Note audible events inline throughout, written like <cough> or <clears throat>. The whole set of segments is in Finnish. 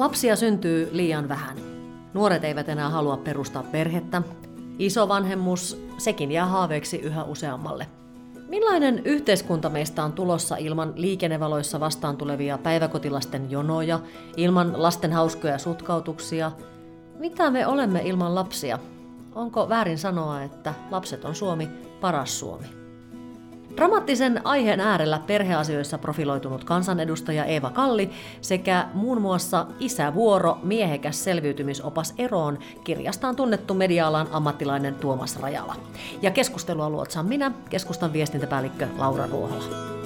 Lapsia syntyy liian vähän. Nuoret eivät enää halua perustaa perhettä. Isovanhemmus, sekin jää haaveeksi yhä useammalle. Millainen yhteiskunta meistä on tulossa ilman liikennevaloissa vastaan tulevia päiväkotilasten jonoja, ilman lasten hauskoja sutkautuksia? Mitä me olemme ilman lapsia? Onko väärin sanoa, että lapset on Suomi paras Suomi? Dramaattisen aiheen äärellä perheasioissa profiloitunut kansanedustaja Eeva Kalli sekä muun muassa Isävuoro, miehekäs selviytymisopas eroon kirjastaan tunnettu media-alan ammattilainen Tuomas Rajala. Ja keskustelua luotsaan minä, keskustan viestintäpäällikkö Laura Ruohola.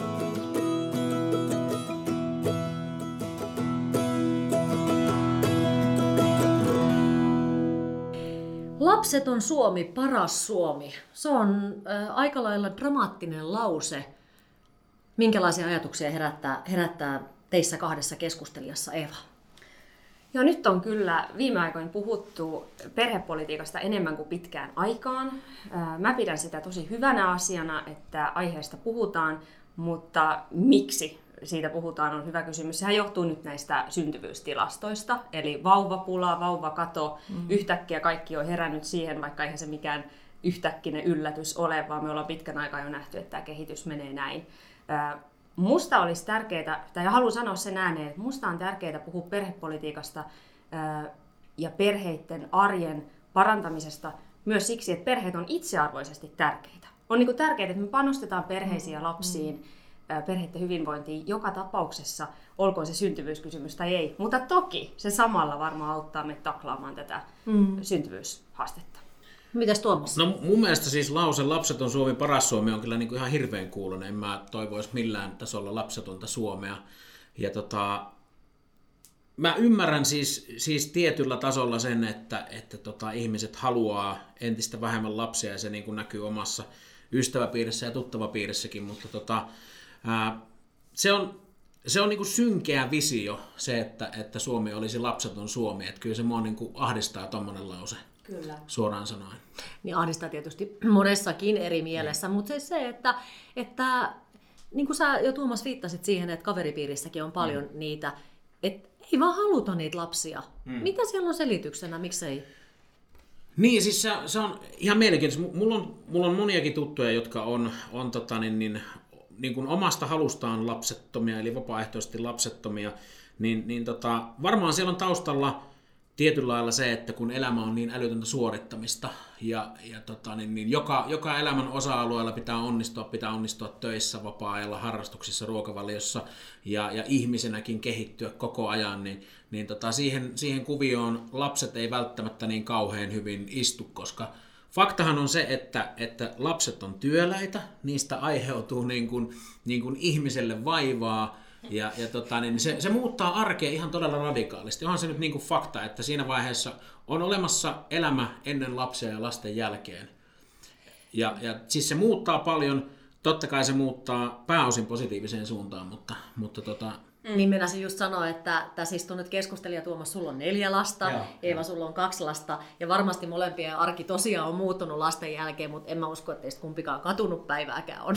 Lapset on Suomi, paras Suomi. Se on äh, aika lailla dramaattinen lause. Minkälaisia ajatuksia herättää, herättää teissä kahdessa keskustelijassa, Eva? Ja nyt on kyllä viime aikoina puhuttu perhepolitiikasta enemmän kuin pitkään aikaan. Mä pidän sitä tosi hyvänä asiana, että aiheesta puhutaan, mutta miksi siitä puhutaan, on hyvä kysymys. Sehän johtuu nyt näistä syntyvyystilastoista, eli vauvapula, vauvakato, mm. yhtäkkiä kaikki on herännyt siihen, vaikka eihän se mikään yhtäkkinen yllätys ole, vaan me ollaan pitkän aikaa jo nähty, että tämä kehitys menee näin. Musta olisi tärkeää, tai haluan sanoa sen ääneen, että musta on tärkeää puhua perhepolitiikasta ja perheiden arjen parantamisesta myös siksi, että perheet on itsearvoisesti tärkeitä. On niin tärkeää, että me panostetaan perheisiin ja mm. lapsiin, mm perheiden hyvinvointiin joka tapauksessa, olkoon se syntyvyyskysymys tai ei. Mutta toki se samalla varmaan auttaa meitä taklaamaan tätä mm. syntyvyyshaastetta. Mitäs Tuomas? No mun mielestä siis lause lapset on Suomi paras Suomi on kyllä niin kuin ihan hirveän kuulunen. En mä toivoisi millään tasolla lapsetonta Suomea. Ja tota, mä ymmärrän siis, siis tietyllä tasolla sen, että, että tota, ihmiset haluaa entistä vähemmän lapsia ja se niin kuin näkyy omassa ystäväpiirissä ja tuttavapiirissäkin, mutta tota, se on, se on niinku synkeä visio se, että, että Suomi olisi lapseton Suomi. Että kyllä se mua niinku ahdistaa tuommoinen lause. Kyllä. Suoraan sanoen. Niin ahdistaa tietysti monessakin eri mielessä, mutta se, se että, että niin kuin sä jo Tuomas viittasit siihen, että kaveripiirissäkin on paljon mm. niitä, että ei vaan haluta niitä lapsia. Mm. Mitä siellä on selityksenä, miksei? Niin, siis se, se on ihan mielenkiintoista. Mulla on, mulla on moniakin tuttuja, jotka on, on tota, niin, niin, niin kuin omasta halustaan lapsettomia, eli vapaaehtoisesti lapsettomia, niin, niin tota, varmaan siellä on taustalla tietyllä lailla se, että kun elämä on niin älytöntä suorittamista ja, ja tota, niin, niin joka, joka elämän osa-alueella pitää onnistua, pitää onnistua töissä, vapaa-ajalla, harrastuksissa, ruokavaliossa ja, ja ihmisenäkin kehittyä koko ajan, niin, niin tota, siihen, siihen kuvioon lapset ei välttämättä niin kauhean hyvin istu, koska Faktahan on se, että, että lapset on työläitä, niistä aiheutuu niin kuin, niin kuin ihmiselle vaivaa, ja, ja tota, niin se, se muuttaa arkea ihan todella radikaalisti. Onhan se nyt niin kuin fakta, että siinä vaiheessa on olemassa elämä ennen lapsia ja lasten jälkeen. Ja, ja siis se muuttaa paljon, totta kai se muuttaa pääosin positiiviseen suuntaan, mutta, mutta tota, Mm. Niin minä just sanoa, että tässä istuu nyt keskustelija Tuomas, sulla on neljä lasta, Joo, Eeva, jo. sulla on kaksi lasta, ja varmasti molempien arki tosiaan on muuttunut lasten jälkeen, mutta en mä usko, että teistä kumpikaan katunut päivääkään on.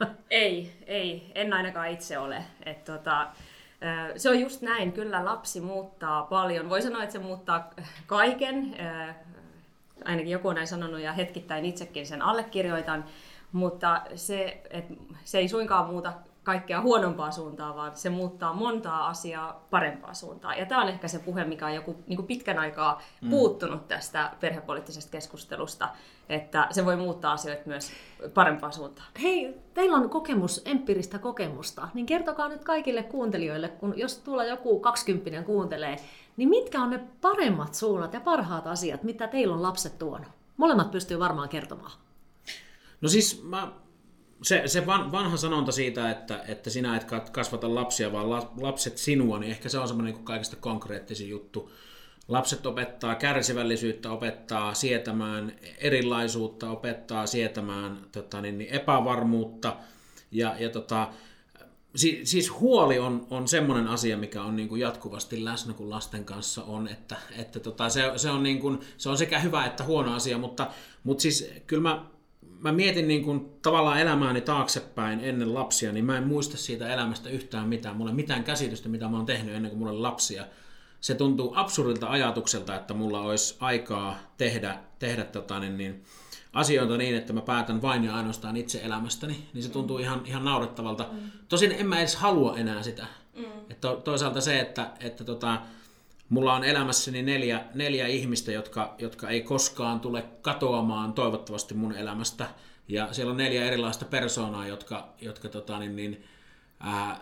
<laughs> Ei, ei, en ainakaan itse ole. Et tota, se on just näin, kyllä lapsi muuttaa paljon. Voi sanoa, että se muuttaa kaiken, ainakin joku on näin sanonut ja hetkittäin itsekin sen allekirjoitan, mutta se, et, se ei suinkaan muuta kaikkea huonompaa suuntaan, vaan se muuttaa montaa asiaa parempaa suuntaan. Ja tämä on ehkä se puhe, mikä on joku niin kuin pitkän aikaa mm. puuttunut tästä perhepoliittisesta keskustelusta, että se voi muuttaa asioita myös parempaan suuntaan. Hei, teillä on kokemus, empiiristä kokemusta, niin kertokaa nyt kaikille kuuntelijoille, kun jos tulla joku kaksikymppinen kuuntelee, niin mitkä on ne paremmat suunnat ja parhaat asiat, mitä teillä on lapset tuonut? Molemmat pystyy varmaan kertomaan. No siis mä se, se vanha sanonta siitä, että, että sinä et kasvata lapsia, vaan lapset sinua, niin ehkä se on semmoinen niin kaikista konkreettisin juttu. Lapset opettaa kärsivällisyyttä, opettaa sietämään erilaisuutta, opettaa sietämään tota, niin, niin epävarmuutta. Ja, ja tota, si, siis huoli on, on semmoinen asia, mikä on niin kuin jatkuvasti läsnä, kun lasten kanssa on. Että, että tota, se, se, on niin kuin, se on sekä hyvä että huono asia, mutta, mutta siis kyllä mä mä mietin niin kuin tavallaan elämääni taaksepäin ennen lapsia, niin mä en muista siitä elämästä yhtään mitään. Mulla ei mitään käsitystä, mitä mä oon tehnyt ennen kuin mulla oli lapsia. se tuntuu absurdilta ajatukselta, että mulla olisi aikaa tehdä, tehdä tota, niin, niin, asioita niin, että mä päätän vain ja ainoastaan itse elämästäni, niin se tuntuu ihan, ihan naurettavalta. Mm. Tosin en mä edes halua enää sitä. Mm. To, toisaalta se, että, että tota, mulla on elämässäni neljä, neljä ihmistä, jotka, jotka ei koskaan tule katoamaan toivottavasti mun elämästä. Ja siellä on neljä erilaista persoonaa, jotka, jotka tota, niin, niin, ää,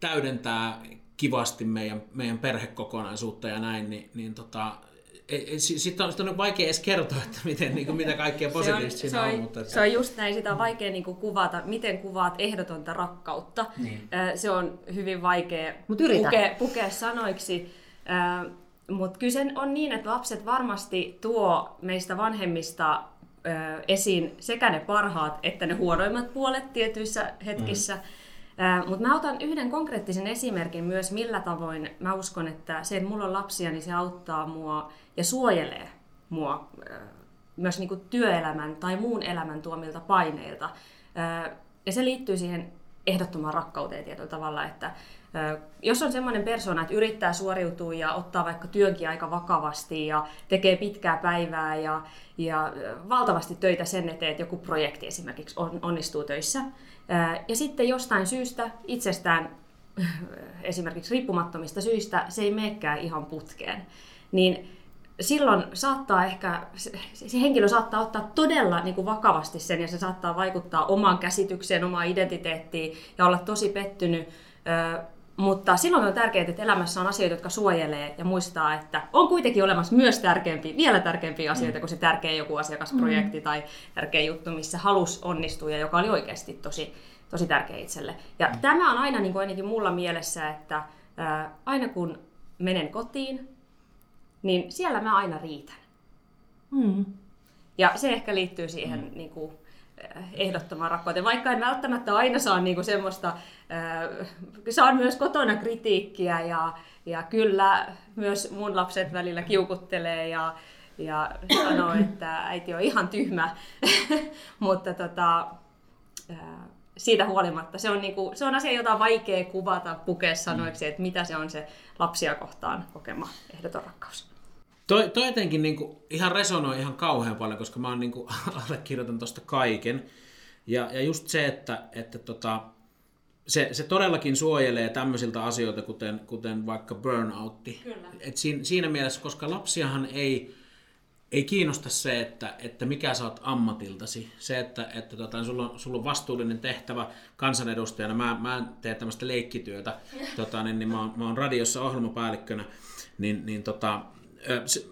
täydentää kivasti meidän, meidän perhekokonaisuutta ja näin, niin, niin tota, sitten on, sit on vaikea edes kertoa, että miten, niin kuin, mitä kaikkea positiivista siinä on. on mutta että... Se on just näin, sitä on vaikea niin kuin, kuvata, miten kuvaat ehdotonta rakkautta. Niin. Se on hyvin vaikea pukea, pukea sanoiksi. Mutta kyse on niin, että lapset varmasti tuo meistä vanhemmista esiin sekä ne parhaat että ne huonoimmat puolet tietyissä hetkissä. Mm mutta mä otan yhden konkreettisen esimerkin myös, millä tavoin mä uskon, että se, että mulla on lapsia, niin se auttaa mua ja suojelee mua myös niin kuin työelämän tai muun elämän tuomilta paineilta. Ja se liittyy siihen ehdottomaan rakkauteen tietyllä tavalla, että jos on semmoinen persona, että yrittää suoriutua ja ottaa vaikka työnkin aika vakavasti ja tekee pitkää päivää ja, ja valtavasti töitä sen eteen, että joku projekti esimerkiksi onnistuu töissä, ja sitten jostain syystä itsestään, esimerkiksi riippumattomista syistä, se ei menekään ihan putkeen. Niin silloin saattaa ehkä, se henkilö saattaa ottaa todella niin kuin vakavasti sen ja se saattaa vaikuttaa omaan käsitykseen, omaan identiteettiin ja olla tosi pettynyt. Mutta silloin on tärkeää, että elämässä on asioita, jotka suojelee ja muistaa, että on kuitenkin olemassa myös tärkeämpiä, vielä tärkeämpiä asioita mm. kuin se tärkeä joku asiakasprojekti mm. tai tärkeä juttu, missä halus onnistua ja joka oli oikeasti tosi, tosi tärkeä itselle. Ja mm. tämä on aina niin kuin ainakin mulla mielessä, että ää, aina kun menen kotiin, niin siellä mä aina riitän. Mm. Ja se ehkä liittyy siihen mm. niin kuin, ehdottomaan rakkauteen, vaikka en välttämättä aina saa niinku semmoista, äh, saan myös kotona kritiikkiä ja, ja kyllä myös mun lapset välillä kiukuttelee ja, ja sanoo, että äiti on ihan tyhmä, <laughs> mutta tota, äh, siitä huolimatta se on, niinku, se on asia, jota on vaikea kuvata, pukea sanoiksi, että mitä se on se lapsia kohtaan kokema ehdoton rakkaus. Toi, toi jotenkin niinku ihan resonoi ihan kauhean paljon, koska mä oon niinku, <laughs> allekirjoitan tuosta kaiken. Ja, ja just se, että, että tota, se, se todellakin suojelee tämmöisiltä asioilta, kuten, kuten vaikka burnoutti. Kyllä. Et siinä, siinä mielessä, koska lapsiahan ei, ei kiinnosta se, että, että mikä sä oot ammatiltasi. Se, että, että tota, sulla, on, sulla on vastuullinen tehtävä kansanedustajana. Mä, mä teen tämmöistä leikkityötä. <laughs> tota, niin, niin mä, oon, mä oon radiossa ohjelmapäällikkönä. Niin, niin tota, se,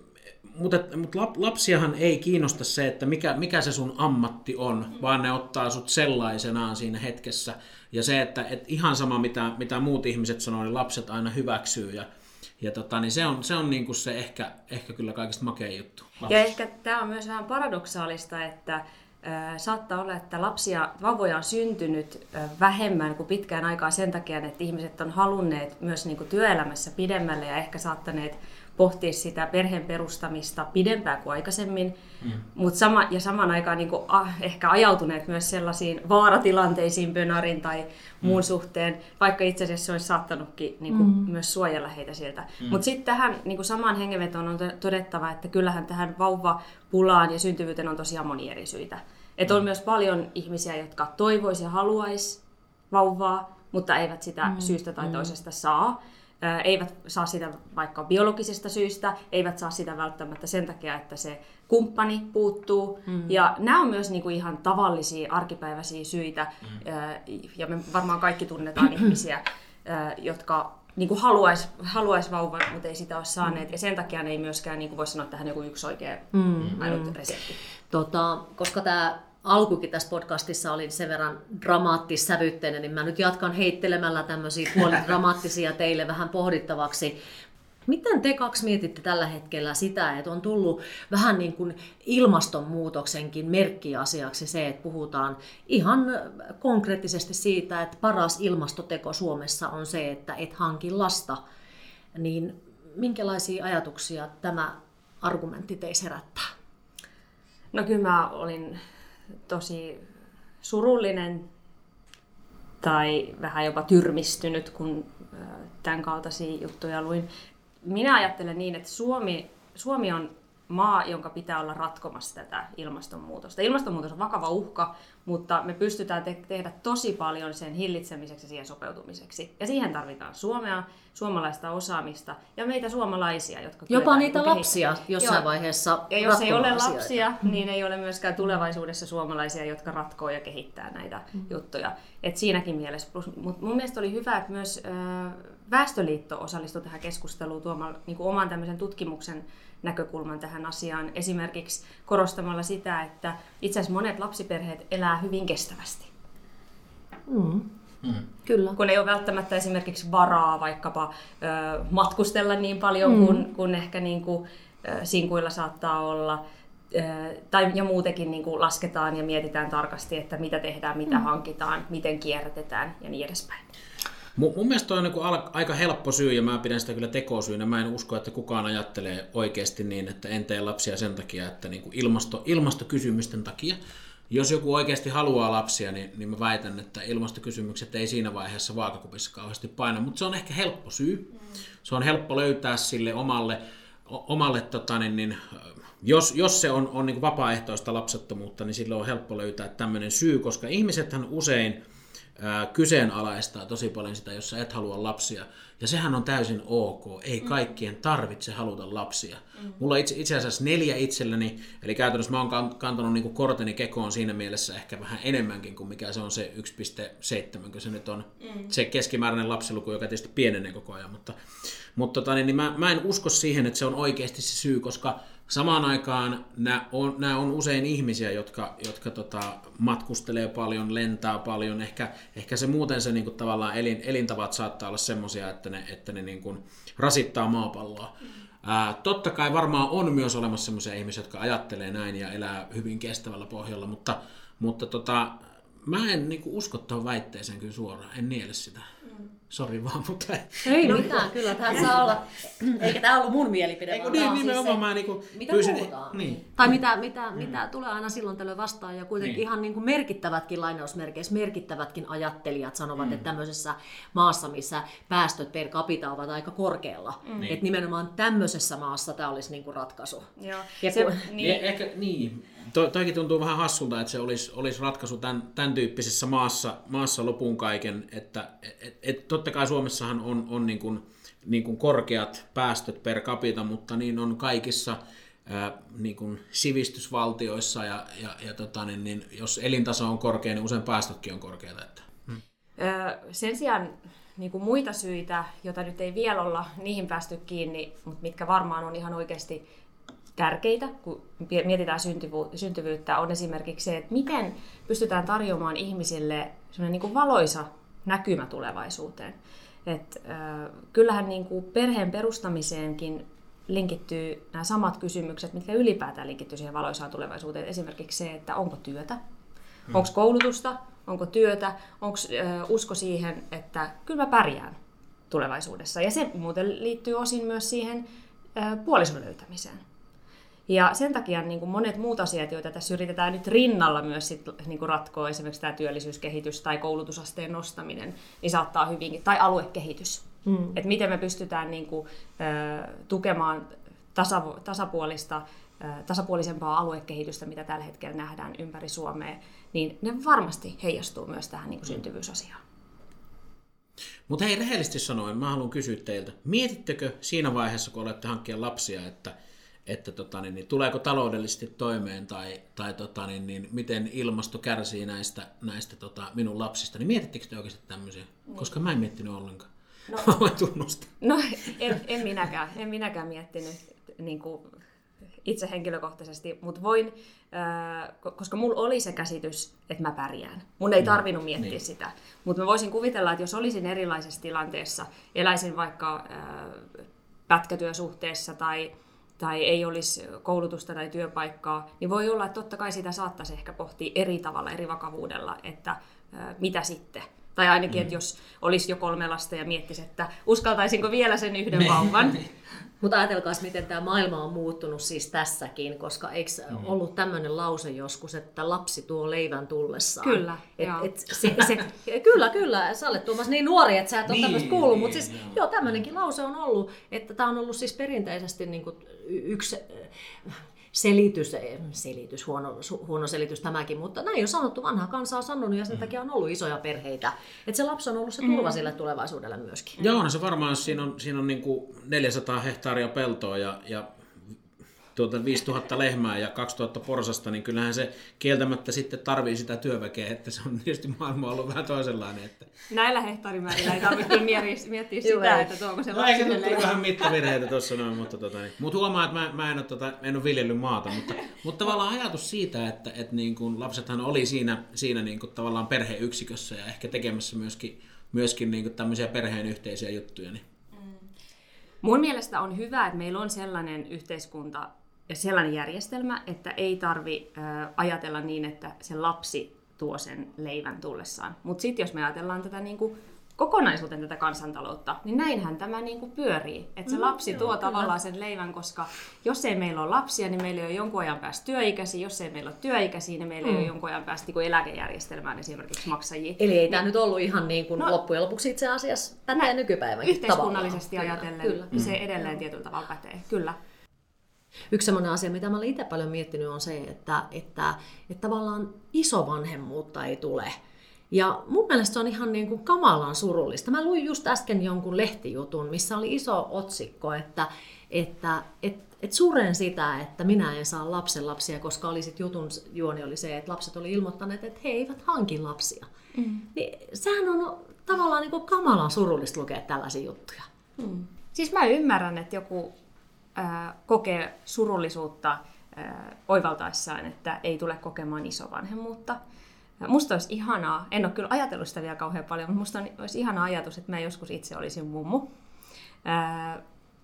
mutta, mutta lapsiahan ei kiinnosta se, että mikä, mikä se sun ammatti on, vaan ne ottaa sut sellaisenaan siinä hetkessä. Ja se, että et ihan sama mitä, mitä muut ihmiset sanoo, niin lapset aina hyväksyy. Ja, ja tota, niin se on, se, on niinku se ehkä, ehkä kyllä kaikista makein juttu. Lapsista. Ja ehkä tämä on myös vähän paradoksaalista, että saattaa olla, että lapsia, vauvoja on syntynyt vähemmän kuin pitkään aikaa sen takia, että ihmiset on halunneet myös niin kuin työelämässä pidemmälle ja ehkä saattaneet pohtia sitä perheen perustamista pidempään kuin aikaisemmin, mm. mutta sama, ja samaan aikaan niin kuin, ah, ehkä ajautuneet myös sellaisiin vaaratilanteisiin Bönarin tai muun mm. suhteen, vaikka itse asiassa se olisi saattanutkin niin kuin, mm. myös suojella heitä sieltä. Mm. Mutta sitten tähän niin kuin samaan hengenvetoon on todettava, että kyllähän tähän vauvapulaan ja syntyvyyteen on tosiaan moni eri syitä. Että on mm. myös paljon ihmisiä, jotka toivoisi ja haluaisi vauvaa, mutta eivät sitä mm. syystä tai mm. toisesta saa eivät saa sitä vaikka biologisesta syystä, eivät saa sitä välttämättä sen takia, että se kumppani puuttuu. Mm. Ja nämä on myös niinku ihan tavallisia arkipäiväisiä syitä, mm. ja me varmaan kaikki tunnetaan <clears throat> ihmisiä, jotka niinku haluaisi haluais vauvan, mutta ei sitä ole saaneet. Mm. Ja sen takia ne ei myöskään niinku voi sanoa, että tähän joku yksi oikea mm. ainut mm. resepti. Tota, koska tämä alkukin tässä podcastissa oli sen verran dramaattissävytteinen, niin mä nyt jatkan heittelemällä tämmöisiä puolidramaattisia teille vähän pohdittavaksi. Miten te kaksi mietitte tällä hetkellä sitä, että on tullut vähän niin kuin ilmastonmuutoksenkin merkkiasiaksi se, että puhutaan ihan konkreettisesti siitä, että paras ilmastoteko Suomessa on se, että et hanki lasta. Niin minkälaisia ajatuksia tämä argumentti teissä herättää? No kyllä mä olin tosi surullinen tai vähän jopa tyrmistynyt, kun tämän kaltaisia juttuja luin. minä ajattelen niin, että Suomi, Suomi on maa, jonka pitää olla ratkomassa tätä ilmastonmuutosta. Ilmastonmuutos on vakava uhka, mutta me pystytään te- tehdä tosi paljon sen hillitsemiseksi ja siihen sopeutumiseksi. Ja siihen tarvitaan Suomea, suomalaista osaamista ja meitä suomalaisia, jotka Jopa niitä lapsia jossain Joo. vaiheessa Ja jos ei ole asioita. lapsia, mm. niin ei ole myöskään tulevaisuudessa suomalaisia, jotka ratkoo ja kehittää näitä mm. juttuja. Et siinäkin mielessä. Mutta mun mielestä oli hyvä, että myös äh, Väestöliitto osallistui tähän keskusteluun tuomalla niin oman tämmöisen tutkimuksen näkökulman tähän asiaan. Esimerkiksi korostamalla sitä, että itse asiassa monet lapsiperheet elää hyvin kestävästi. Mm. Mm. Kyllä. Kun ei ole välttämättä esimerkiksi varaa vaikkapa ö, matkustella niin paljon mm. kuin, kuin ehkä niin kuin, ö, sinkuilla saattaa olla. Ö, tai, ja muutenkin niin kuin lasketaan ja mietitään tarkasti, että mitä tehdään, mitä mm. hankitaan, miten kierrätetään ja niin edespäin. Mun, mun mielestä on niin aika helppo syy ja mä pidän sitä kyllä tekosyynä. Mä en usko, että kukaan ajattelee oikeasti niin, että en tee lapsia sen takia, että niin ilmasto, ilmastokysymysten takia. Jos joku oikeasti haluaa lapsia, niin, niin mä väitän, että ilmastokysymykset ei siinä vaiheessa vaakakupissa kauheasti paina, mutta se on ehkä helppo syy. Se on helppo löytää sille omalle, omalle tota, niin, niin, jos, jos se on, on niin vapaaehtoista lapsettomuutta, niin silloin on helppo löytää tämmöinen syy, koska ihmisethän usein – kyseenalaistaa tosi paljon sitä, jos sä et halua lapsia. Ja sehän on täysin ok. Ei mm. kaikkien tarvitse haluta lapsia. Mm. Mulla on itse, itse asiassa neljä itselleni, eli käytännössä mä oon kantanut niin korteni kekoon siinä mielessä ehkä vähän enemmänkin kuin mikä se on se 1,7, kun se nyt on mm. se keskimääräinen lapsiluku, joka tietysti pienenee koko ajan. Mutta, mutta tota, niin, niin mä, mä en usko siihen, että se on oikeasti se syy, koska Samaan aikaan nämä on, nämä on usein ihmisiä, jotka, jotka tota, matkustelee paljon, lentää paljon. Ehkä, ehkä se muuten se niin kuin, tavallaan elin, elintavat saattaa olla semmoisia, että ne, että ne niin kuin, rasittaa maapalloa. Ää, totta kai varmaan on myös olemassa semmoisia ihmisiä, jotka ajattelee näin ja elää hyvin kestävällä pohjalla, mutta, mutta tota, mä en niin kuin, usko tuohon väitteeseen kyllä suoraan, en niele sitä. Sori vaan, mutta... Ei no, mitään, kyllä tämä saa olla. Eikä tämä ollut mun mielipide, Eikö, niin, siis nimenomaan siis mä niinku mitä pyysin, puhutaan. Niin. Tai mitä, mitä, mm. mitä tulee aina silloin tällöin vastaan. Ja kuitenkin niin. ihan niin kuin merkittävätkin lainausmerkeissä, merkittävätkin ajattelijat sanovat, mm. että tämmöisessä maassa, missä päästöt per capita ovat aika korkealla, mm. että nimenomaan tämmöisessä maassa tämä olisi niin kuin ratkaisu. Joo. Ja se, kun, niin. Ehkä, niin to, toikin tuntuu vähän hassulta, että se olisi, olisi ratkaisu tämän, tämän tyyppisessä maassa, maassa lopun kaiken, että et, et, totta kai Suomessahan on, on niin kuin, niin kuin korkeat päästöt per capita, mutta niin on kaikissa ää, niin kuin sivistysvaltioissa ja, ja, ja tota, niin, niin, jos elintaso on korkea, niin usein päästötkin on korkeita. Että. Hmm. sen sijaan niin kuin muita syitä, joita nyt ei vielä olla niihin päästy kiinni, mutta mitkä varmaan on ihan oikeasti tärkeitä, kun mietitään syntyvyyttä, on esimerkiksi se, että miten pystytään tarjoamaan ihmisille niin kuin valoisa näkymä tulevaisuuteen. Et, äh, kyllähän niin kuin perheen perustamiseenkin linkittyy nämä samat kysymykset, mitkä ylipäätään linkittyy siihen valoisaan tulevaisuuteen. Esimerkiksi se, että onko työtä, hmm. onko koulutusta, onko työtä, onko äh, usko siihen, että kyllä mä pärjään tulevaisuudessa. Ja se muuten liittyy osin myös siihen äh, puolison löytämiseen. Ja sen takia niin kuin monet muut asiat, joita tässä yritetään nyt rinnalla myös sit, niin kuin ratkoa, esimerkiksi tämä työllisyyskehitys tai koulutusasteen nostaminen, niin saattaa hyvinkin, tai aluekehitys. Mm. Että miten me pystytään niin kuin, tukemaan tasa, tasapuolista, tasapuolisempaa aluekehitystä, mitä tällä hetkellä nähdään ympäri Suomea, niin ne varmasti heijastuu myös tähän niin kuin syntyvyysasiaan. Mutta hei, rehellisesti sanoen, mä haluan kysyä teiltä, mietittekö siinä vaiheessa, kun olette hankkia lapsia, että – että tota, niin, niin, tuleeko taloudellisesti toimeen tai, tai tota, niin, niin, miten ilmasto kärsii näistä, näistä tota, minun lapsista, niin mietittekö te oikeasti tämmöisiä? Niin. Koska mä en miettinyt ollenkaan. No, <laughs> tunnustaa. No en, en, minäkään, en minäkään miettinyt niin kuin itse henkilökohtaisesti, mutta voin, äh, koska mulla oli se käsitys, että mä pärjään. Mun ei mm, tarvinnut miettiä niin. sitä. Mutta mä voisin kuvitella, että jos olisin erilaisessa tilanteessa, eläisin vaikka äh, pätkätyösuhteessa tai tai ei olisi koulutusta tai työpaikkaa, niin voi olla, että totta kai sitä saattaisi ehkä pohtia eri tavalla, eri vakavuudella, että mitä sitten, Tai ainakin, mm. että jos olisi jo kolme lasta ja miettisi, että uskaltaisinko vielä sen yhden ne. vauvan. <laughs> Mutta ajatelkaa, miten tämä maailma on muuttunut siis tässäkin, koska eikö mm. ollut tämmöinen lause joskus, että lapsi tuo leivän tullessaan? Kyllä, et, et se, se, <laughs> kyllä, kyllä. Sä olet Tuomas niin nuori, että sä et ole niin, tämmöistä kuullut, niin, mutta siis joo, joo tämmöinenkin lause on ollut, että tämä on ollut siis perinteisesti niin kuin yksi selitys, eh, selitys huono, huono selitys tämäkin, mutta näin on sanottu, vanha kansa on sanonut ja sen mm. takia on ollut isoja perheitä. Että se lapsi on ollut se turva mm. sille tulevaisuudelle myöskin. Joo, no se varmaan, jos siinä on, siinä on niin kuin 400 hehtaaria peltoa ja, ja tuota 5000 lehmää ja 2000 porsasta, niin kyllähän se kieltämättä sitten tarvii sitä työväkeä, että se on tietysti maailma ollut vähän toisenlainen. Että... Näillä hehtaarimäärillä ei tarvitse miettiä sitä, että tuonko se no, tuli vähän mittavirheitä tuossa noin, mutta tota, niin. Mut huomaa, että mä, mä en, ole, tota, en ole viljellyt maata, mutta, mutta tavallaan ajatus siitä, että, että niin kuin lapsethan oli siinä, siinä niin kuin tavallaan perheyksikössä ja ehkä tekemässä myöskin, myöskin niin kuin tämmöisiä perheen yhteisiä juttuja, niin Mun mielestä on hyvä, että meillä on sellainen yhteiskunta, sellainen järjestelmä, että ei tarvi ajatella niin, että se lapsi tuo sen leivän tullessaan. Mutta sitten jos me ajatellaan tätä niin kuin kokonaisuuteen tätä kansantaloutta, niin näinhän tämä niin kuin pyörii. Että se mm, lapsi joo, tuo kyllä. tavallaan sen leivän, koska jos ei meillä ole lapsia, niin meillä ei ole jonkun ajan päästä työikäisiä. Jos ei meillä ole työikäisiä, niin meillä mm. ei ole jonkun ajan päästä niin eläkejärjestelmään esimerkiksi maksajia. Eli ei niin, tämä nyt ollut ihan niin kuin no, loppujen lopuksi itse asiassa pätee nykypäivänkin Yhteiskunnallisesti tavallaan. ajatellen kyllä, kyllä. se mm. edelleen tietyllä tavalla pätee, kyllä. Yksi sellainen asia, mitä mä olen itse paljon miettinyt, on se, että, että, että tavallaan isovanhemmuutta ei tule. Ja mun mielestä se on ihan niin kuin kamalan surullista. Mä luin just äsken jonkun lehtijutun, missä oli iso otsikko, että, että et, et suren sitä, että minä en saa lapsen lapsia, koska oli sit jutun juoni oli se, että lapset oli ilmoittaneet, että he eivät hanki lapsia. Mm. Niin sehän on tavallaan niin kuin kamalan surullista lukea tällaisia juttuja. Mm. Siis mä ymmärrän, että joku kokee surullisuutta oivaltaessaan, että ei tule kokemaan isovanhemmuutta. Musta olisi ihanaa, en ole kyllä ajatellut sitä vielä kauhean paljon, mutta musta olisi ihana ajatus, että mä joskus itse olisin mummu.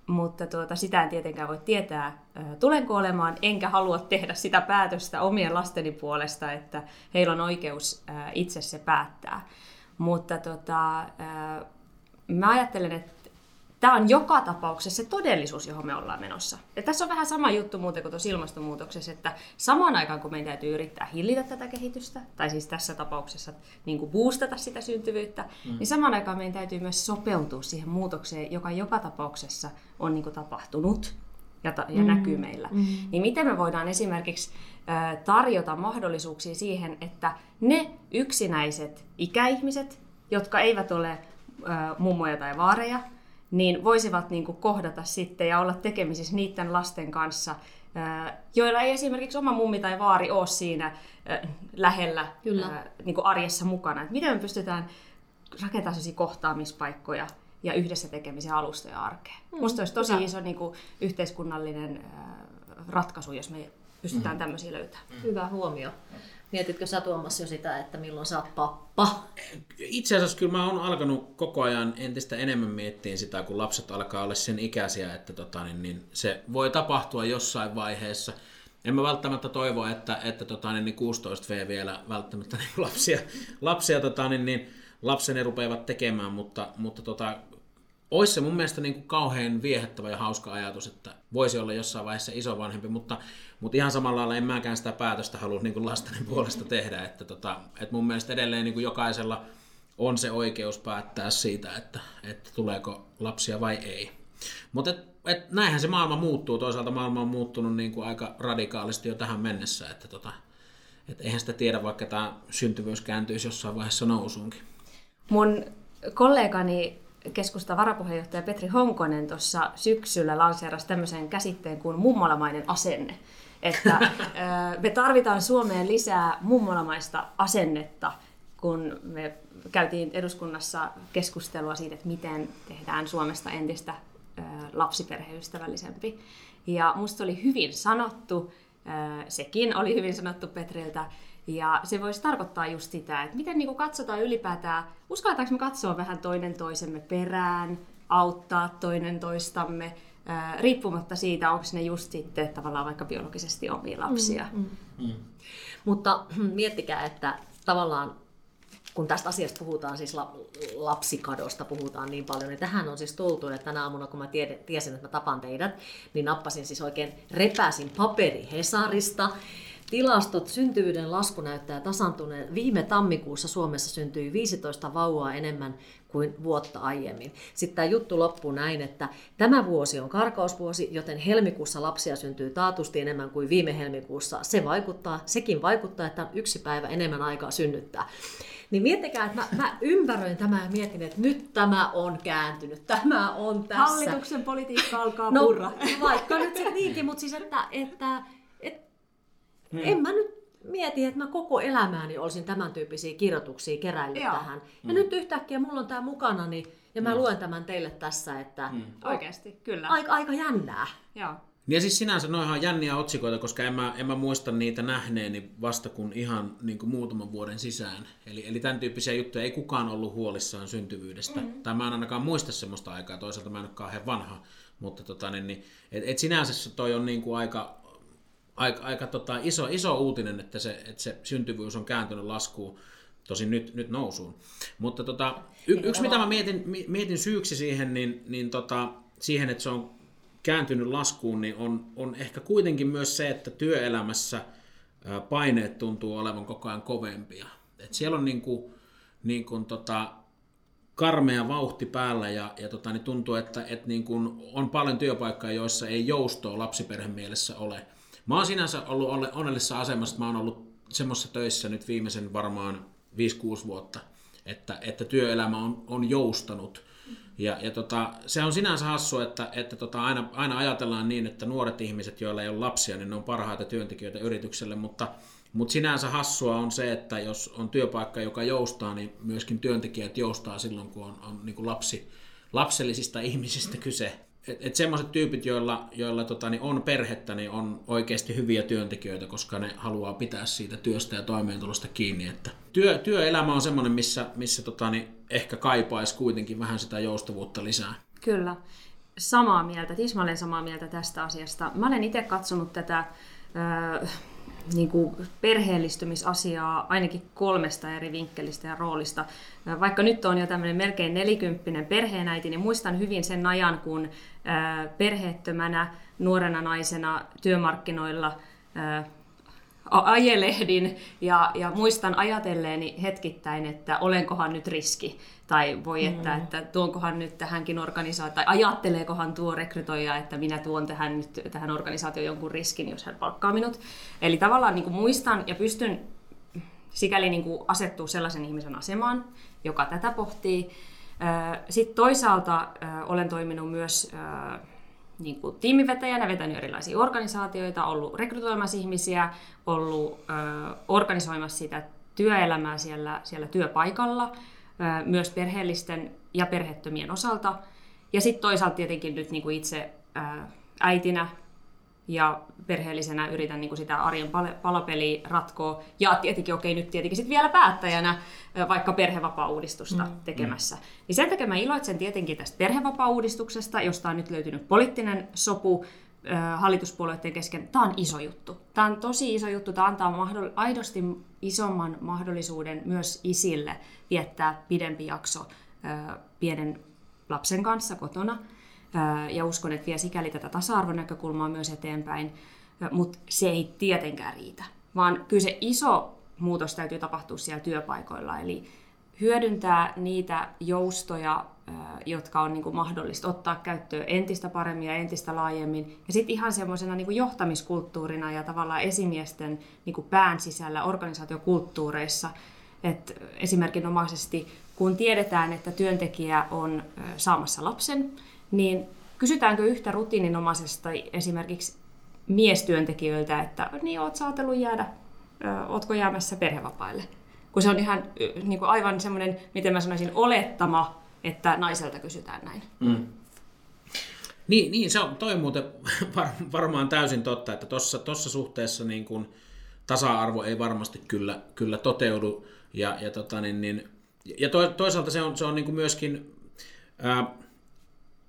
Mutta tuota, sitä en tietenkään voi tietää, ää, tulenko olemaan, enkä halua tehdä sitä päätöstä omien lasteni puolesta, että heillä on oikeus itse se päättää. Mutta ää, mä ajattelen, että tämä on joka tapauksessa se todellisuus, johon me ollaan menossa. Ja tässä on vähän sama juttu muuten kuin tuossa ilmastonmuutoksessa, että samaan aikaan kun meidän täytyy yrittää hillitä tätä kehitystä, tai siis tässä tapauksessa niin kuin boostata sitä syntyvyyttä, mm. niin samaan aikaan meidän täytyy myös sopeutua siihen muutokseen, joka joka tapauksessa on niin kuin tapahtunut ja, ta- ja mm. näkyy meillä. Mm. Niin miten me voidaan esimerkiksi tarjota mahdollisuuksia siihen, että ne yksinäiset ikäihmiset, jotka eivät ole mummoja tai vaareja, niin voisivat niin kuin kohdata sitten ja olla tekemisissä niiden lasten kanssa, joilla ei esimerkiksi oma mummi tai vaari ole siinä lähellä Kyllä. Niin kuin arjessa mukana. Että miten me pystytään rakentamaan kohtaamispaikkoja ja yhdessä tekemisen alustoja arkeen. Mm, Minusta olisi tosi iso niin kuin, yhteiskunnallinen ratkaisu, jos me pystytään mm. tämmöisiä löytämään. Hyvä huomio. Mietitkö sä Tuomas jo sitä, että milloin sä oot pappa? Itse asiassa kyllä mä oon alkanut koko ajan entistä enemmän miettiä sitä, kun lapset alkaa olla sen ikäisiä, että tota, niin, niin se voi tapahtua jossain vaiheessa. En mä välttämättä toivo, että, että tota, niin, niin 16V vielä välttämättä niin lapsia, lapsia tota, niin, niin, lapseni rupeavat tekemään, mutta, mutta tota, olisi se mun mielestä niin kuin kauhean viehättävä ja hauska ajatus, että voisi olla jossain vaiheessa isovanhempi, mutta, mutta ihan samalla lailla en mäkään sitä päätöstä halua niin kuin lasteni <laughs> puolesta tehdä. Että, tota, että mun mielestä edelleen niin jokaisella on se oikeus päättää siitä, että, että tuleeko lapsia vai ei. Mutta et, et näinhän se maailma muuttuu. Toisaalta maailma on muuttunut niin kuin aika radikaalisti jo tähän mennessä. Että tota, et eihän sitä tiedä, vaikka tämä syntyvyys kääntyisi jossain vaiheessa nousuunkin. Mun kollegani keskustan varapuheenjohtaja Petri Honkonen tuossa syksyllä lanseerasi tämmöisen käsitteen kuin mummolamainen asenne. Että me tarvitaan Suomeen lisää mummolamaista asennetta, kun me käytiin eduskunnassa keskustelua siitä, että miten tehdään Suomesta entistä lapsiperheystävällisempi. Ja musta oli hyvin sanottu, sekin oli hyvin sanottu Petriltä, ja se voisi tarkoittaa just sitä, että miten niin katsotaan ylipäätään, uskalletaanko me katsoa vähän toinen toisemme perään, auttaa toinen toistamme, ää, riippumatta siitä, onko ne just sitten tavallaan vaikka biologisesti omia lapsia. Mm, mm. Mm. Mutta <clears throat> miettikää, että tavallaan kun tästä asiasta puhutaan, siis lapsikadosta puhutaan niin paljon, niin tähän on siis tultu, että tänä aamuna, kun mä tiesin, että mä tapan teidät, niin nappasin siis oikein, repäsin paperi Hesarista, Tilastot syntyvyyden lasku näyttää tasantuneen. Viime tammikuussa Suomessa syntyi 15 vauvaa enemmän kuin vuotta aiemmin. Sitten tämä juttu loppuu näin, että tämä vuosi on karkausvuosi, joten helmikuussa lapsia syntyy taatusti enemmän kuin viime helmikuussa. Se vaikuttaa, sekin vaikuttaa, että on yksi päivä enemmän aikaa synnyttää. Niin miettikää, että mä, mä ympäröin tämä ja mietin, että nyt tämä on kääntynyt, tämä on tässä. Hallituksen politiikka alkaa no, purra. Vaikka nyt se niinkin, mutta siis että, että, hmm. en mä nyt mieti, että mä koko elämääni olisin tämän tyyppisiä kirjoituksia keräillyt Joo. tähän. Ja hmm. nyt yhtäkkiä mulla on tämä mukana, niin, ja mä hmm. luen tämän teille tässä, että... Hmm. Oikeasti, kyllä. Aika, aika jännää. Joo. Ja siis sinänsä ne on ihan jänniä otsikoita, koska en mä, en mä muista niitä nähneeni vasta kun ihan niin kuin muutaman vuoden sisään. Eli, eli tämän tyyppisiä juttuja ei kukaan ollut huolissaan syntyvyydestä. Mm-hmm. Tai mä en ainakaan muista semmoista aikaa, toisaalta mä en ole kauhean vanha. Mutta tota, niin, niin et, et sinänsä toi on niin kuin aika, aika, aika tota, iso, iso uutinen, että se, että se syntyvyys on kääntynyt laskuun. Tosin nyt, nyt nousuun. Mutta tota, y, yksi mitä mä mietin, mietin syyksi siihen, niin, niin tota, siihen, että se on kääntynyt laskuun, niin on, on ehkä kuitenkin myös se, että työelämässä paineet tuntuu olevan koko ajan kovempia. Et siellä on niin kuin, niin kuin tota, karmea vauhti päällä ja, ja tota, niin tuntuu, että et niin kuin on paljon työpaikkoja, joissa ei joustoa lapsiperhemielessä ole. Mä oon sinänsä ollut onnellisessa asemassa, mä oon ollut semmoisessa töissä nyt viimeisen varmaan 5-6 vuotta, että, että työelämä on, on joustanut – ja, ja tota, se on sinänsä hassu, että, että tota, aina, aina ajatellaan niin, että nuoret ihmiset, joilla ei ole lapsia, niin ne on parhaita työntekijöitä yritykselle, mutta, mutta sinänsä hassua on se, että jos on työpaikka, joka joustaa, niin myöskin työntekijät joustaa silloin, kun on, on niin kuin lapsi, lapsellisista ihmisistä kyse että et semmoiset tyypit, joilla, joilla tota, niin on perhettä, niin on oikeasti hyviä työntekijöitä, koska ne haluaa pitää siitä työstä ja toimeentulosta kiinni. Että työ, työelämä on semmoinen, missä, missä tota, niin ehkä kaipaisi kuitenkin vähän sitä joustavuutta lisää. Kyllä. Samaa mieltä, tismalleen samaa mieltä tästä asiasta. Mä olen itse katsonut tätä niin kuin perheellistymisasiaa ainakin kolmesta eri vinkkelistä ja roolista. Vaikka nyt on jo tämmöinen melkein nelikymppinen perheenäiti, niin muistan hyvin sen ajan, kun perheettömänä nuorena naisena työmarkkinoilla ajelehdin ja, ja muistan ajatelleeni hetkittäin, että olenkohan nyt riski. Tai voi, että, mm. että tuonkohan nyt tähänkin organisaatioon, tai ajatteleekohan tuo rekrytoija, että minä tuon tähän, nyt, tähän organisaatioon jonkun riskin, jos hän palkkaa minut. Eli tavallaan niin kuin muistan ja pystyn sikäli niin kuin asettua sellaisen ihmisen asemaan, joka tätä pohtii. Sitten toisaalta olen toiminut myös niin kuin tiimivetäjänä, vetänyt erilaisia organisaatioita, ollut rekrytoimassa ihmisiä, ollut ö, organisoimassa sitä työelämää siellä, siellä työpaikalla, ö, myös perheellisten ja perhettömien osalta. Ja sitten toisaalta tietenkin nyt niin kuin itse ö, äitinä ja perheellisenä yritän niin kuin sitä arjen palapeliä ratkoa. Ja tietenkin, okei, nyt tietenkin sit vielä päättäjänä vaikka perhevapaa-uudistusta mm. tekemässä. Mm. Niin sen takia mä iloitsen tietenkin tästä perhevapaa-uudistuksesta, josta on nyt löytynyt poliittinen sopu hallituspuolueiden kesken. Tämä on iso juttu. Tämä on tosi iso juttu. Tämä antaa mahdoll- aidosti isomman mahdollisuuden myös isille viettää pidempi jakso pienen lapsen kanssa kotona – ja uskon, että vie sikäli tätä tasa-arvon näkökulmaa myös eteenpäin, mutta se ei tietenkään riitä, vaan kyllä se iso muutos täytyy tapahtua siellä työpaikoilla, eli hyödyntää niitä joustoja, jotka on niin kuin mahdollista ottaa käyttöön entistä paremmin ja entistä laajemmin. Ja sitten ihan semmoisena niin johtamiskulttuurina ja tavallaan esimiesten niin kuin pään sisällä organisaatiokulttuureissa, että esimerkinomaisesti kun tiedetään, että työntekijä on saamassa lapsen, niin kysytäänkö yhtä rutiininomaisesta esimerkiksi miestyöntekijöiltä, että niin oot saatellut jäädä, ootko jäämässä perhevapaille? Kun se on ihan niin kuin aivan semmoinen, miten mä sanoisin, olettama, että naiselta kysytään näin. Mm. Niin, niin, se on toi muuten <laughs> varmaan täysin totta, että tuossa suhteessa niin kun tasa-arvo ei varmasti kyllä, kyllä toteudu. Ja, ja, tota, niin, niin, ja toisaalta se on, se on niin myöskin, ää,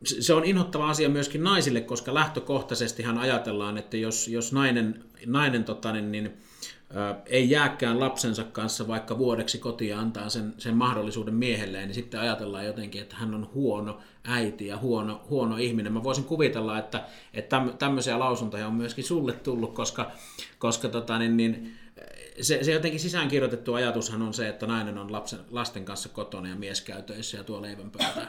se on inhottava asia myöskin naisille, koska lähtökohtaisestihan ajatellaan, että jos, jos nainen, nainen tota, niin, niin, ei jääkään lapsensa kanssa vaikka vuodeksi kotiin ja antaa sen, sen mahdollisuuden miehelleen, niin sitten ajatellaan jotenkin, että hän on huono äiti ja huono, huono ihminen. Mä voisin kuvitella, että, että tämmöisiä lausuntoja on myöskin sulle tullut, koska, koska tota, niin, niin, se, se jotenkin sisäänkirjoitettu ajatushan on se, että nainen on lapsen, lasten kanssa kotona ja mies käy töissä ja tuo leivän pöytään.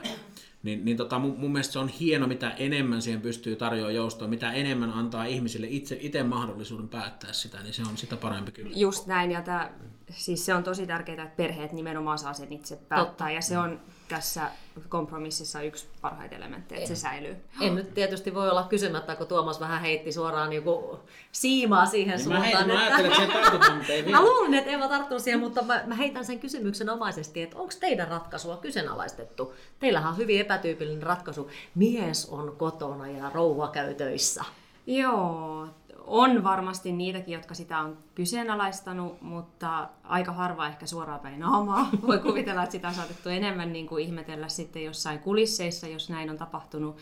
Niin, niin tota, mun, mun mielestä se on hieno, mitä enemmän siihen pystyy tarjoamaan joustoa, mitä enemmän antaa ihmisille itse, itse mahdollisuuden päättää sitä, niin se on sitä parempi kyllä. Just näin, ja tää, siis se on tosi tärkeää, että perheet nimenomaan saa sen itse päättää, Totta. ja se on tässä kompromississa yksi parhaita elementtejä, että en. se säilyy. En nyt tietysti voi olla kysymättä, kun Tuomas vähän heitti suoraan niin kuin siimaa siihen niin suuntaan. Mä, heitin, että... mä ajattelin, että ei Mä luulen, että Eva tarttuu siihen, mutta mä, mä heitän sen kysymyksen omaisesti, että onko teidän ratkaisua kyseenalaistettu? Teillähän on hyvin epätyypillinen ratkaisu. Mies on kotona ja rouva käy töissä. Joo, on varmasti niitäkin, jotka sitä on kyseenalaistanut, mutta aika harva ehkä suoraan päin naamaa. <laughs> Voi kuvitella, että sitä on saatettu enemmän niin kuin ihmetellä sitten jossain kulisseissa, jos näin on tapahtunut.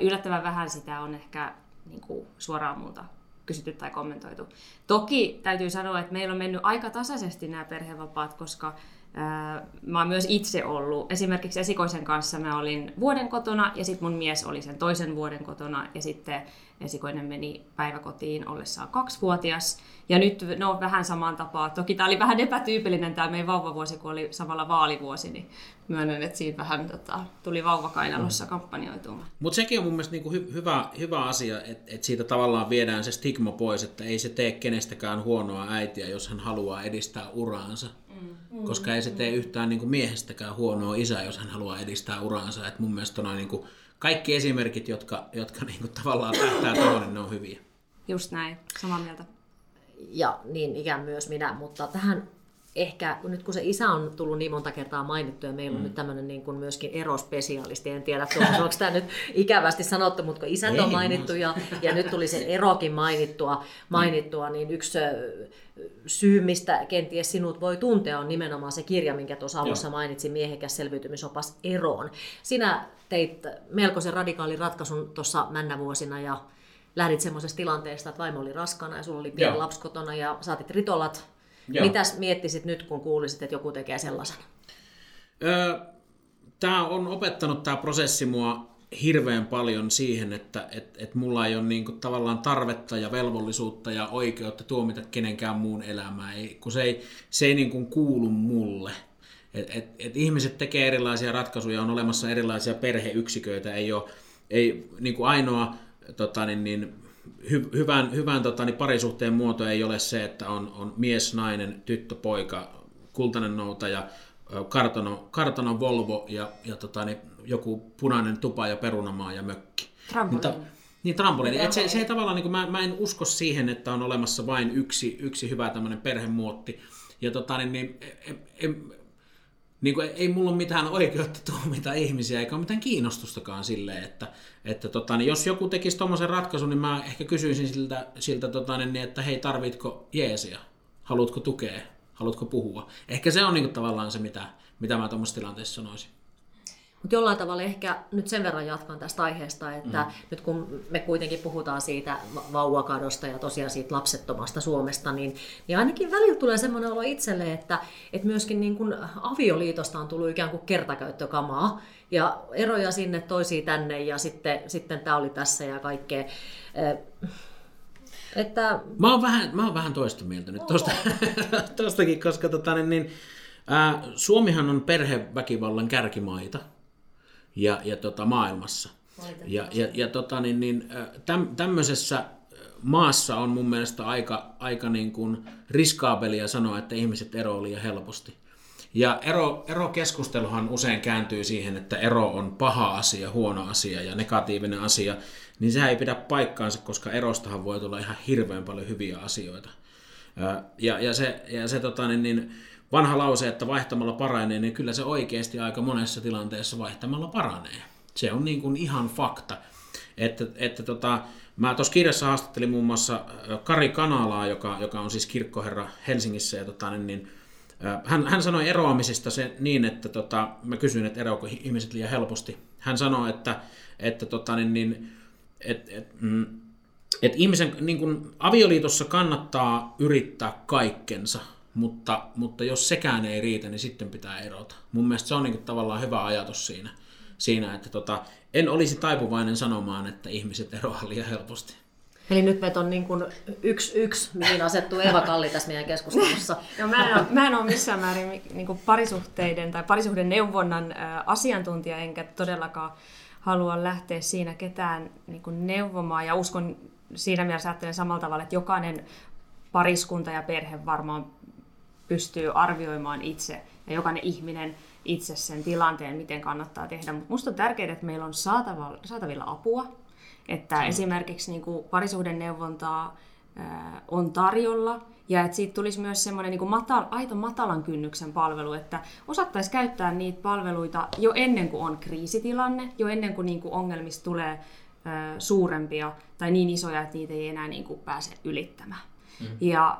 Yllättävän vähän sitä on ehkä niin kuin suoraan multa kysytty tai kommentoitu. Toki täytyy sanoa, että meillä on mennyt aika tasaisesti nämä perhevapaat, koska mä oon myös itse ollut, esimerkiksi esikoisen kanssa mä olin vuoden kotona ja sitten mun mies oli sen toisen vuoden kotona ja sitten esikoinen meni päiväkotiin ollessaan kaksivuotias. Ja nyt no vähän samaan tapaan. Toki tämä oli vähän epätyypillinen tämä meidän vauvavuosi, kun oli samalla vaalivuosi, niin myönnän, että siitä vähän tota, tuli vauvakainalossa mm. kampanjoitumaan. Mutta sekin on mun mielestä niinku hy- hyvä, hyvä asia, että et siitä tavallaan viedään se stigma pois, että ei se tee kenestäkään huonoa äitiä, jos hän haluaa edistää uraansa. Mm. Koska ei se tee yhtään niinku miehestäkään huonoa isää, jos hän haluaa edistää uraansa. Et mun mielestä on niinku, kaikki esimerkit, jotka, jotka niinku tavallaan tähtää tuohon, niin ne on hyviä. Just näin, samaa mieltä. Ja niin ikään myös minä, mutta tähän ehkä nyt kun se isä on tullut niin monta kertaa mainittu ja meillä on mm. nyt tämmöinen niin kuin myöskin erospesialisti, en tiedä onko tämä nyt ikävästi sanottu, mutta kun isät on mainittu ja, ja nyt tuli se erokin mainittua, mainittua niin yksi syy, mistä kenties sinut voi tuntea, on nimenomaan se kirja, minkä tuossa alussa mainitsin, miehekäs selviytymisopas eroon. Sinä teit melkoisen radikaalin ratkaisun tuossa männävuosina ja lähdit semmoisesta tilanteesta, että vaimo oli raskana ja sulla oli pieni lapsi kotona ja saatit ritolat. Joo. Mitäs miettisit nyt, kun kuulisit, että joku tekee sellaisen? Öö, tämä on opettanut tämä prosessi mua hirveän paljon siihen, että et, et mulla ei ole niinku tavallaan tarvetta ja velvollisuutta ja oikeutta tuomita kenenkään muun elämää, ei, kun se ei, se ei niinku kuulu mulle. Et, et, et ihmiset tekee erilaisia ratkaisuja, on olemassa erilaisia perheyksiköitä, ei ole ei, niinku ainoa tota, niin, niin, hy, hyvän, hyvän tota, niin parisuhteen muoto ei ole se, että on, on mies, nainen, tyttö, poika, kultainen noutaja, kartano, kartano Volvo ja, ja tota, niin, joku punainen tupa ja perunamaa ja mökki. Trampoliini. Mutta, niin, trampoliini. Et se, se ei tavallaan, niin kuin, mä, mä en usko siihen, että on olemassa vain yksi, yksi hyvä tämmöinen perhemuotti. Ja tota, niin, niin, en, en, niin kuin, ei mulla ole mitään oikeutta <laughs> tuomita ihmisiä, eikä ole mitään kiinnostustakaan silleen, että, että tota, niin jos joku tekisi tuommoisen ratkaisun, niin mä ehkä kysyisin siltä, siltä tota, niin, että hei, tarvitko jeesia? Haluatko tukea? Haluatko puhua? Ehkä se on niin kuin, tavallaan se, mitä, mitä mä tuommoisessa tilanteessa sanoisin. Mutta jollain tavalla ehkä nyt sen verran jatkan tästä aiheesta, että mm. nyt kun me kuitenkin puhutaan siitä vauvakadosta ja tosiaan siitä lapsettomasta Suomesta, niin, niin ainakin välillä tulee semmoinen olo itselle, että, että myöskin niin kun avioliitosta on tullut ikään kuin kertakäyttökamaa ja eroja sinne toisiin tänne ja sitten, sitten tämä oli tässä ja kaikkea. Että... Mä, oon vähän, mä oon vähän toista mieltä nyt tosta, <laughs> tostakin, koska tota, niin, niin, ää, Suomihan on perheväkivallan kärkimaita ja, ja tota, maailmassa. Ja, ja, ja tota, niin, niin, täm, tämmöisessä maassa on mun mielestä aika, aika niin kuin riskaabelia sanoa, että ihmiset eroavat liian helposti. Ja ero, erokeskusteluhan usein kääntyy siihen, että ero on paha asia, huono asia ja negatiivinen asia, niin sehän ei pidä paikkaansa, koska erostahan voi tulla ihan hirveän paljon hyviä asioita. Ja, ja se, ja se tota, niin, niin, vanha lause, että vaihtamalla paranee, niin kyllä se oikeasti aika monessa tilanteessa vaihtamalla paranee. Se on niin kuin ihan fakta. Että, että tota, mä tuossa kirjassa haastattelin muun muassa Kari Kanalaa, joka, joka on siis kirkkoherra Helsingissä, ja tota, niin, niin, hän, hän sanoi eroamisesta se niin, että tota, mä kysyin, että eroako ihmiset liian helposti. Hän sanoi, että, että tota, niin, niin, et, et, mm, että ihmisen niin kuin, avioliitossa kannattaa yrittää kaikkensa, mutta, mutta jos sekään ei riitä, niin sitten pitää erota. Mun mielestä se on niin kuin, tavallaan hyvä ajatus siinä, siinä että tota, en olisi taipuvainen sanomaan, että ihmiset eroavat liian helposti. Eli nyt meitä on niin kuin yksi yksi, mihin asettuu Eva Kalli tässä meidän keskustelussa. <laughs> no, mä, en ole, mä en ole missään määrin niin kuin parisuhteiden tai parisuhden neuvonnan asiantuntija, enkä todellakaan halua lähteä siinä ketään niin kuin neuvomaan. Ja uskon siinä mielessä ajattelen samalla tavalla, että jokainen pariskunta ja perhe varmaan pystyy arvioimaan itse ja jokainen ihminen itse sen tilanteen, miten kannattaa tehdä. Mutta minusta on tärkeää, että meillä on saatavilla, saatavilla apua, että mm. esimerkiksi niin kuin parisuhdeneuvontaa ää, on tarjolla ja että siitä tulisi myös semmoinen niin matal, aito matalan kynnyksen palvelu, että osattaisiin käyttää niitä palveluita jo ennen kuin on kriisitilanne, jo ennen kuin, niin kuin ongelmista tulee ää, suurempia tai niin isoja, että niitä ei enää niin kuin pääse ylittämään. Mm. Ja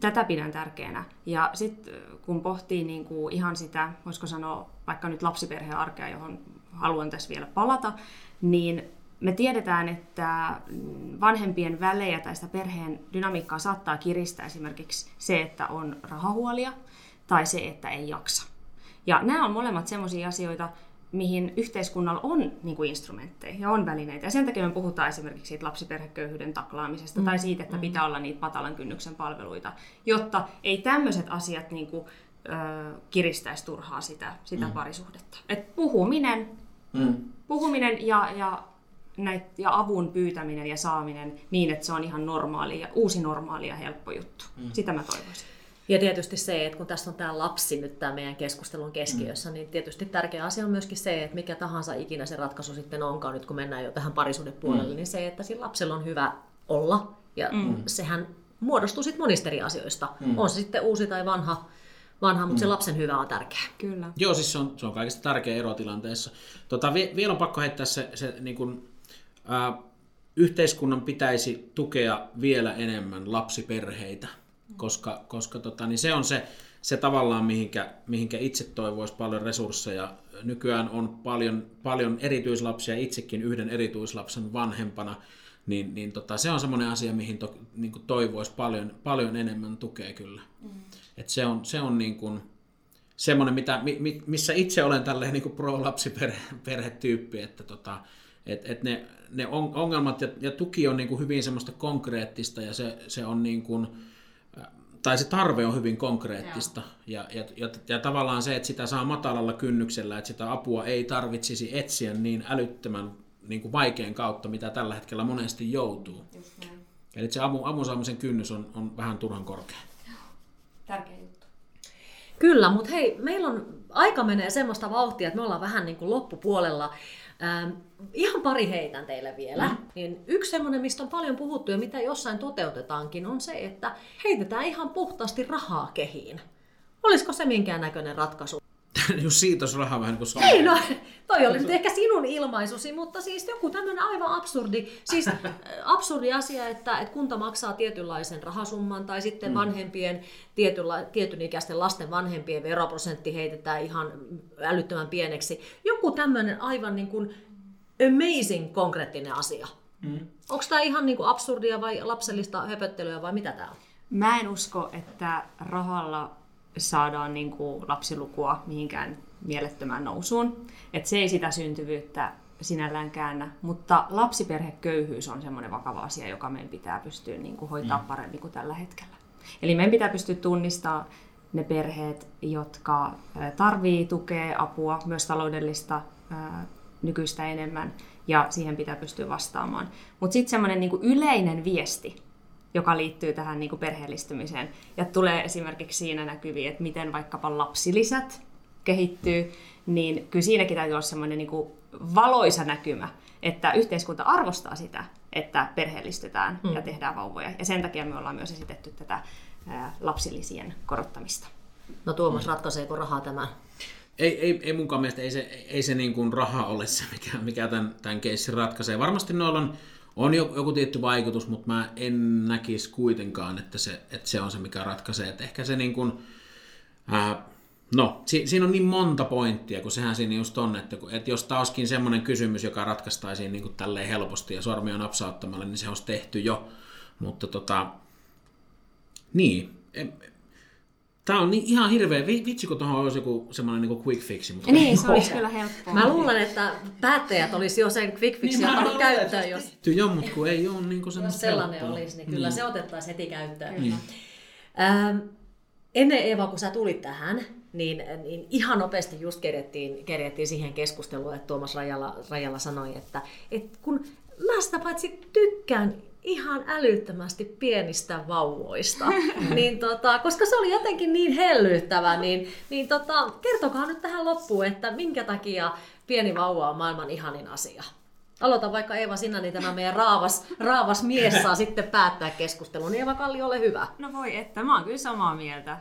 tätä pidän tärkeänä. Ja sitten kun pohtii niin kuin ihan sitä, voisiko sanoa vaikka nyt lapsiperheen arkea, johon haluan tässä vielä palata, niin me tiedetään, että vanhempien välejä tai sitä perheen dynamiikkaa saattaa kiristää esimerkiksi se, että on rahahuolia tai se, että ei jaksa. Ja nämä on molemmat sellaisia asioita, mihin yhteiskunnalla on niin kuin instrumentteja ja on välineitä. Ja sen takia me puhutaan esimerkiksi siitä lapsiperheköyhyyden taklaamisesta mm. tai siitä, että mm. pitää olla niitä matalan kynnyksen palveluita, jotta ei tämmöiset asiat niin kuin, ö, kiristäisi turhaa sitä, sitä mm. parisuhdetta. Et puhuminen, mm. puhuminen ja, ja, näit, ja avun pyytäminen ja saaminen niin, että se on ihan normaali ja uusi normaali ja helppo juttu. Mm. Sitä mä toivoisin. Ja tietysti se, että kun tässä on tämä lapsi nyt tämä meidän keskustelun keskiössä, mm. niin tietysti tärkeä asia on myöskin se, että mikä tahansa ikinä se ratkaisu sitten onkaan, nyt kun mennään jo tähän parisuudepuolelle, mm. niin se, että sillä lapsella on hyvä olla. Ja mm. sehän muodostuu sitten monista eri asioista. Mm. On se sitten uusi tai vanha, vanha mutta mm. se lapsen hyvä on tärkeä. Kyllä. Joo, siis se on, se on kaikista tärkeä erotilanteessa. Tota, vielä on pakko heittää se, se niin kun, ää, yhteiskunnan pitäisi tukea vielä enemmän lapsiperheitä koska, koska tota, niin se on se, se tavallaan, mihinkä, mihinkä itse toivoisi paljon resursseja. Nykyään on paljon, paljon erityislapsia, itsekin yhden erityislapsen vanhempana, niin, niin tota, se on semmoinen asia, mihin to, niin kuin toivoisi paljon, paljon enemmän tukea kyllä. Mm. Et se on, se on niin kuin, semmoinen, mitä, mi, missä itse olen tälleen niin kuin pro-lapsiperhetyyppi, että tota, et, et ne, ne ongelmat ja, ja tuki on niin kuin hyvin semmoista konkreettista ja se, se on niin kuin, tai se tarve on hyvin konkreettista. Ja, ja, ja, ja tavallaan se, että sitä saa matalalla kynnyksellä, että sitä apua ei tarvitsisi etsiä niin älyttömän niin kuin vaikean kautta, mitä tällä hetkellä monesti joutuu. Eli se avun, avun saamisen kynnys on, on vähän turhan korkea. Tärkeä juttu. Kyllä, mutta hei, meillä on aika menee semmoista vauhtia, että me ollaan vähän niin kuin loppupuolella. Ähm, ihan pari heitän teille vielä. Mm. Niin yksi semmoinen, mistä on paljon puhuttu ja mitä jossain toteutetaankin, on se, että heitetään ihan puhtaasti rahaa kehiin. Olisiko se minkään näköinen ratkaisu? <laughs> Jos siitä olisi rahaa vähän kuin Ei, no, toi oli nyt ehkä sinun ilmaisusi, mutta siis joku tämmöinen aivan absurdi, siis äh, absurdi asia, että, että kunta maksaa tietynlaisen rahasumman tai sitten mm. vanhempien, tietynla, tietyn ikäisten lasten vanhempien veroprosentti heitetään ihan älyttömän pieneksi. Joku tämmöinen aivan niin kuin amazing konkreettinen asia. Mm. Onko tämä ihan niin kuin absurdia vai lapsellista höpöttelyä vai mitä tämä on? Mä en usko, että rahalla saadaan niin kuin lapsilukua mihinkään mielettömään nousuun. Et se ei sitä syntyvyyttä sinällään käännä, mutta lapsiperheköyhyys on semmoinen vakava asia, joka meidän pitää pystyä niin kuin hoitaa mm. paremmin kuin tällä hetkellä. Eli meidän pitää pystyä tunnistamaan ne perheet, jotka tarvii tukea, apua, myös taloudellista nykyistä enemmän, ja siihen pitää pystyä vastaamaan. Mutta sitten semmoinen niin yleinen viesti, joka liittyy tähän niin kuin perheellistymiseen. Ja tulee esimerkiksi siinä näkyviin, että miten vaikkapa lapsilisät kehittyy, niin kyllä siinäkin täytyy olla semmoinen niin kuin valoisa näkymä, että yhteiskunta arvostaa sitä, että perheellistytään mm. ja tehdään vauvoja. Ja sen takia me ollaan myös esitetty tätä lapsilisien korottamista. No Tuomas, ratkaiseeko rahaa tämä? Ei, ei, ei munkaan mielestä, ei se, ei se niin kuin raha ole se, mikä, mikä tämän, tämän keissin ratkaisee. Varmasti noilla on on joku tietty vaikutus, mutta mä en näkisi kuitenkaan, että se, että se on se, mikä ratkaisee. Että ehkä se niin kuin, ää, No, si- siinä on niin monta pointtia, kun sehän siinä just on, että, että jos olisikin semmoinen kysymys, joka ratkaistaisiin niin kuin tälleen helposti ja sormia napsauttamalla, niin se olisi tehty jo. Mutta tota, niin, Tämä on niin ihan hirveä. Vitsi, kun tuohon olisi joku semmoinen niin quick fixi. Mutta niin, se olisi <laughs> kyllä helppoa. Mä luulen, että päättäjät olisi jo sen quick fixin niin, ottanut käyttöön. Jos... Joo, mutta kun ei ole niin semmoista Jos sellainen helppoa. olisi, niin kyllä niin. se otettaisiin heti käyttöön. Niin. Ähm, ennen Eeva, kun sä tulit tähän, niin, niin ihan nopeasti just kerettiin, kerettiin siihen keskusteluun, että Tuomas Rajala, Rajala sanoi, että, että kun mä sitä paitsi tykkään ihan älyttömästi pienistä vauvoista. <laughs> niin tota, koska se oli jotenkin niin hellyttävä, niin, niin tota, kertokaa nyt tähän loppuun, että minkä takia pieni vauva on maailman ihanin asia. Aloita vaikka Eeva sinä, niin tämä meidän raavas, raavas mies saa sitten päättää keskustelun. Niin Eeva Kalli, ole hyvä. No voi että, mä oon kyllä samaa mieltä.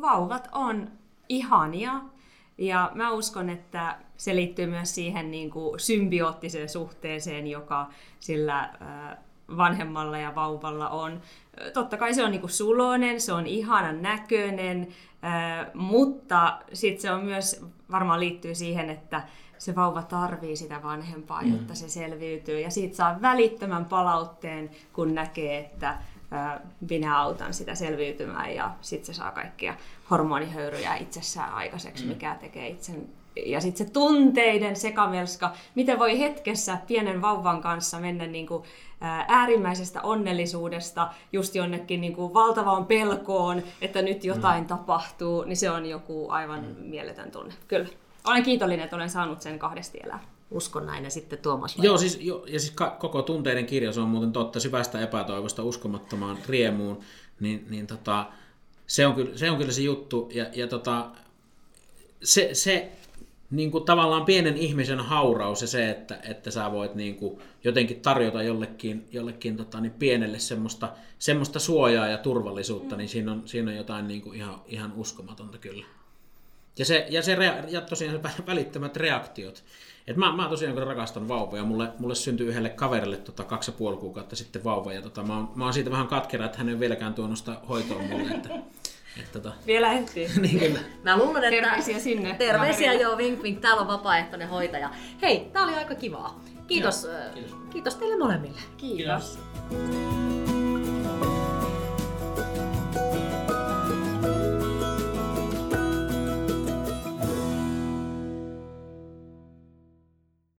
Vauvat on ihania ja mä uskon, että se liittyy myös siihen niin kuin symbioottiseen suhteeseen, joka sillä vanhemmalla ja vauvalla on. Totta kai se on niinku sulonen, se on ihanan näköinen, mutta sitten se on myös, varmaan liittyy siihen, että se vauva tarvii sitä vanhempaa, mm. jotta se selviytyy. Ja siitä saa välittömän palautteen, kun näkee, että minä autan sitä selviytymään ja sitten se saa kaikkia hormonihöyryjä itsessään aikaiseksi, mm. mikä tekee itsen ja sitten se tunteiden sekamelska, miten voi hetkessä pienen vauvan kanssa mennä niin kuin äärimmäisestä onnellisuudesta just jonnekin niin kuin valtavaan pelkoon, että nyt jotain mm. tapahtuu, niin se on joku aivan mm. mieletön tunne. Kyllä. Olen kiitollinen, että olen saanut sen kahdesti elää. Uskon näin ja sitten Tuomas. Joo, siis, jo, ja siis ka- koko tunteiden kirja, se on muuten totta, syvästä epätoivosta uskomattomaan riemuun, niin, niin tota, se, on kyllä, se on kyllä se juttu. Ja, ja tota, se, se niin kuin tavallaan pienen ihmisen hauraus ja se, että, että sä voit niin kuin jotenkin tarjota jollekin, jollekin tota, niin pienelle semmoista, semmoista suojaa ja turvallisuutta, mm. niin siinä on, siinä on jotain niin kuin ihan, ihan uskomatonta kyllä. Ja, se, ja, se rea- ja tosiaan se välittömät reaktiot. Et mä, mä tosiaan kun rakastan vauvoja, mulle, mulle syntyi yhdelle kaverille tota, kaksi ja puoli kuukautta sitten vauva, ja tota, mä, oon, mä oon siitä vähän katkera, että hän ei vieläkään tuonut sitä hoitoa mulle. Että, <laughs> et, tota... Vielä ehtii. <laughs> niin kyllä. Mä luulen, että... Terveisiä sinne. Terveisiä joo, vink vink. Täällä on vapaaehtoinen hoitaja. Hei, tää oli aika kivaa. Kiitos, kiitos. kiitos teille molemmille. Kiitos. kiitos.